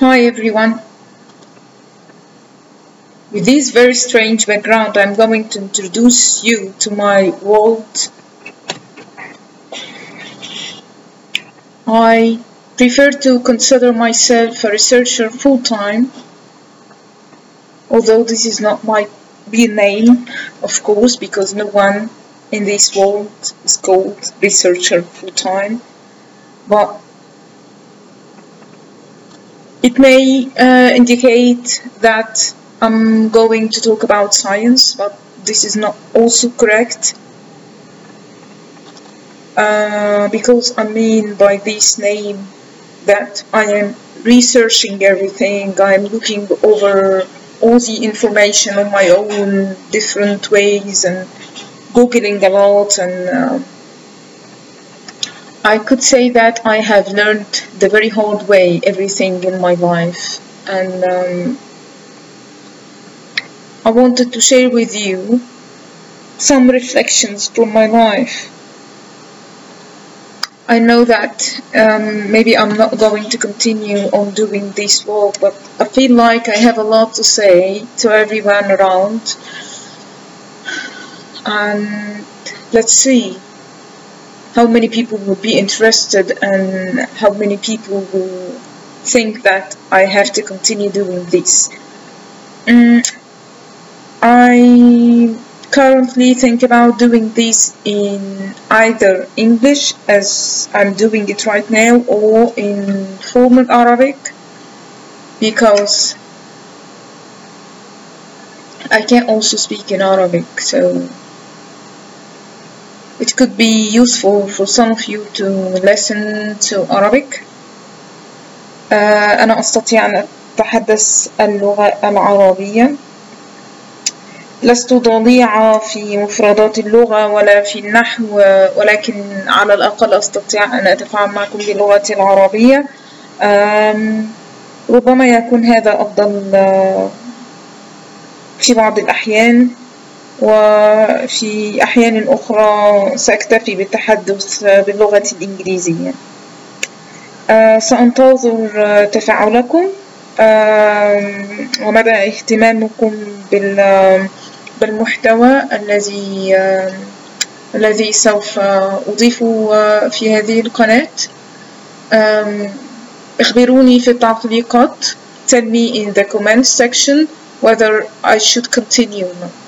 Hi everyone. With this very strange background, I'm going to introduce you to my world. I prefer to consider myself a researcher full time, although this is not my real name, of course, because no one in this world is called researcher full time. But it may uh, indicate that I'm going to talk about science, but this is not also correct. Uh, because I mean by this name that I am researching everything, I am looking over all the information on my own different ways and googling a lot and uh, I could say that I have learned the very hard way everything in my life and um, I wanted to share with you some reflections from my life. I know that um, maybe I'm not going to continue on doing this work, but I feel like I have a lot to say to everyone around. And let's see how many people will be interested and how many people will think that I have to continue doing this. Mm, I currently think about doing this in either English as I'm doing it right now or in formal Arabic because I can also speak in Arabic so it could be useful for some of you to listen to Arabic. Uh, أنا أستطيع أن أتحدث اللغة العربية. لست ضليعة في مفردات اللغة ولا في النحو ولكن على الأقل أستطيع أن أتفاعل معكم باللغة العربية. ربما يكون هذا أفضل في بعض الأحيان. وفي أحيان أخرى سأكتفي بالتحدث باللغة الإنجليزية. سأنتظر تفاعلكم. ومدى اهتمامكم بال بالمحتوى الذي الذي سوف أضيفه في هذه القناة. اخبروني في التعليقات. Tell me in the comment section whether I should continue or not.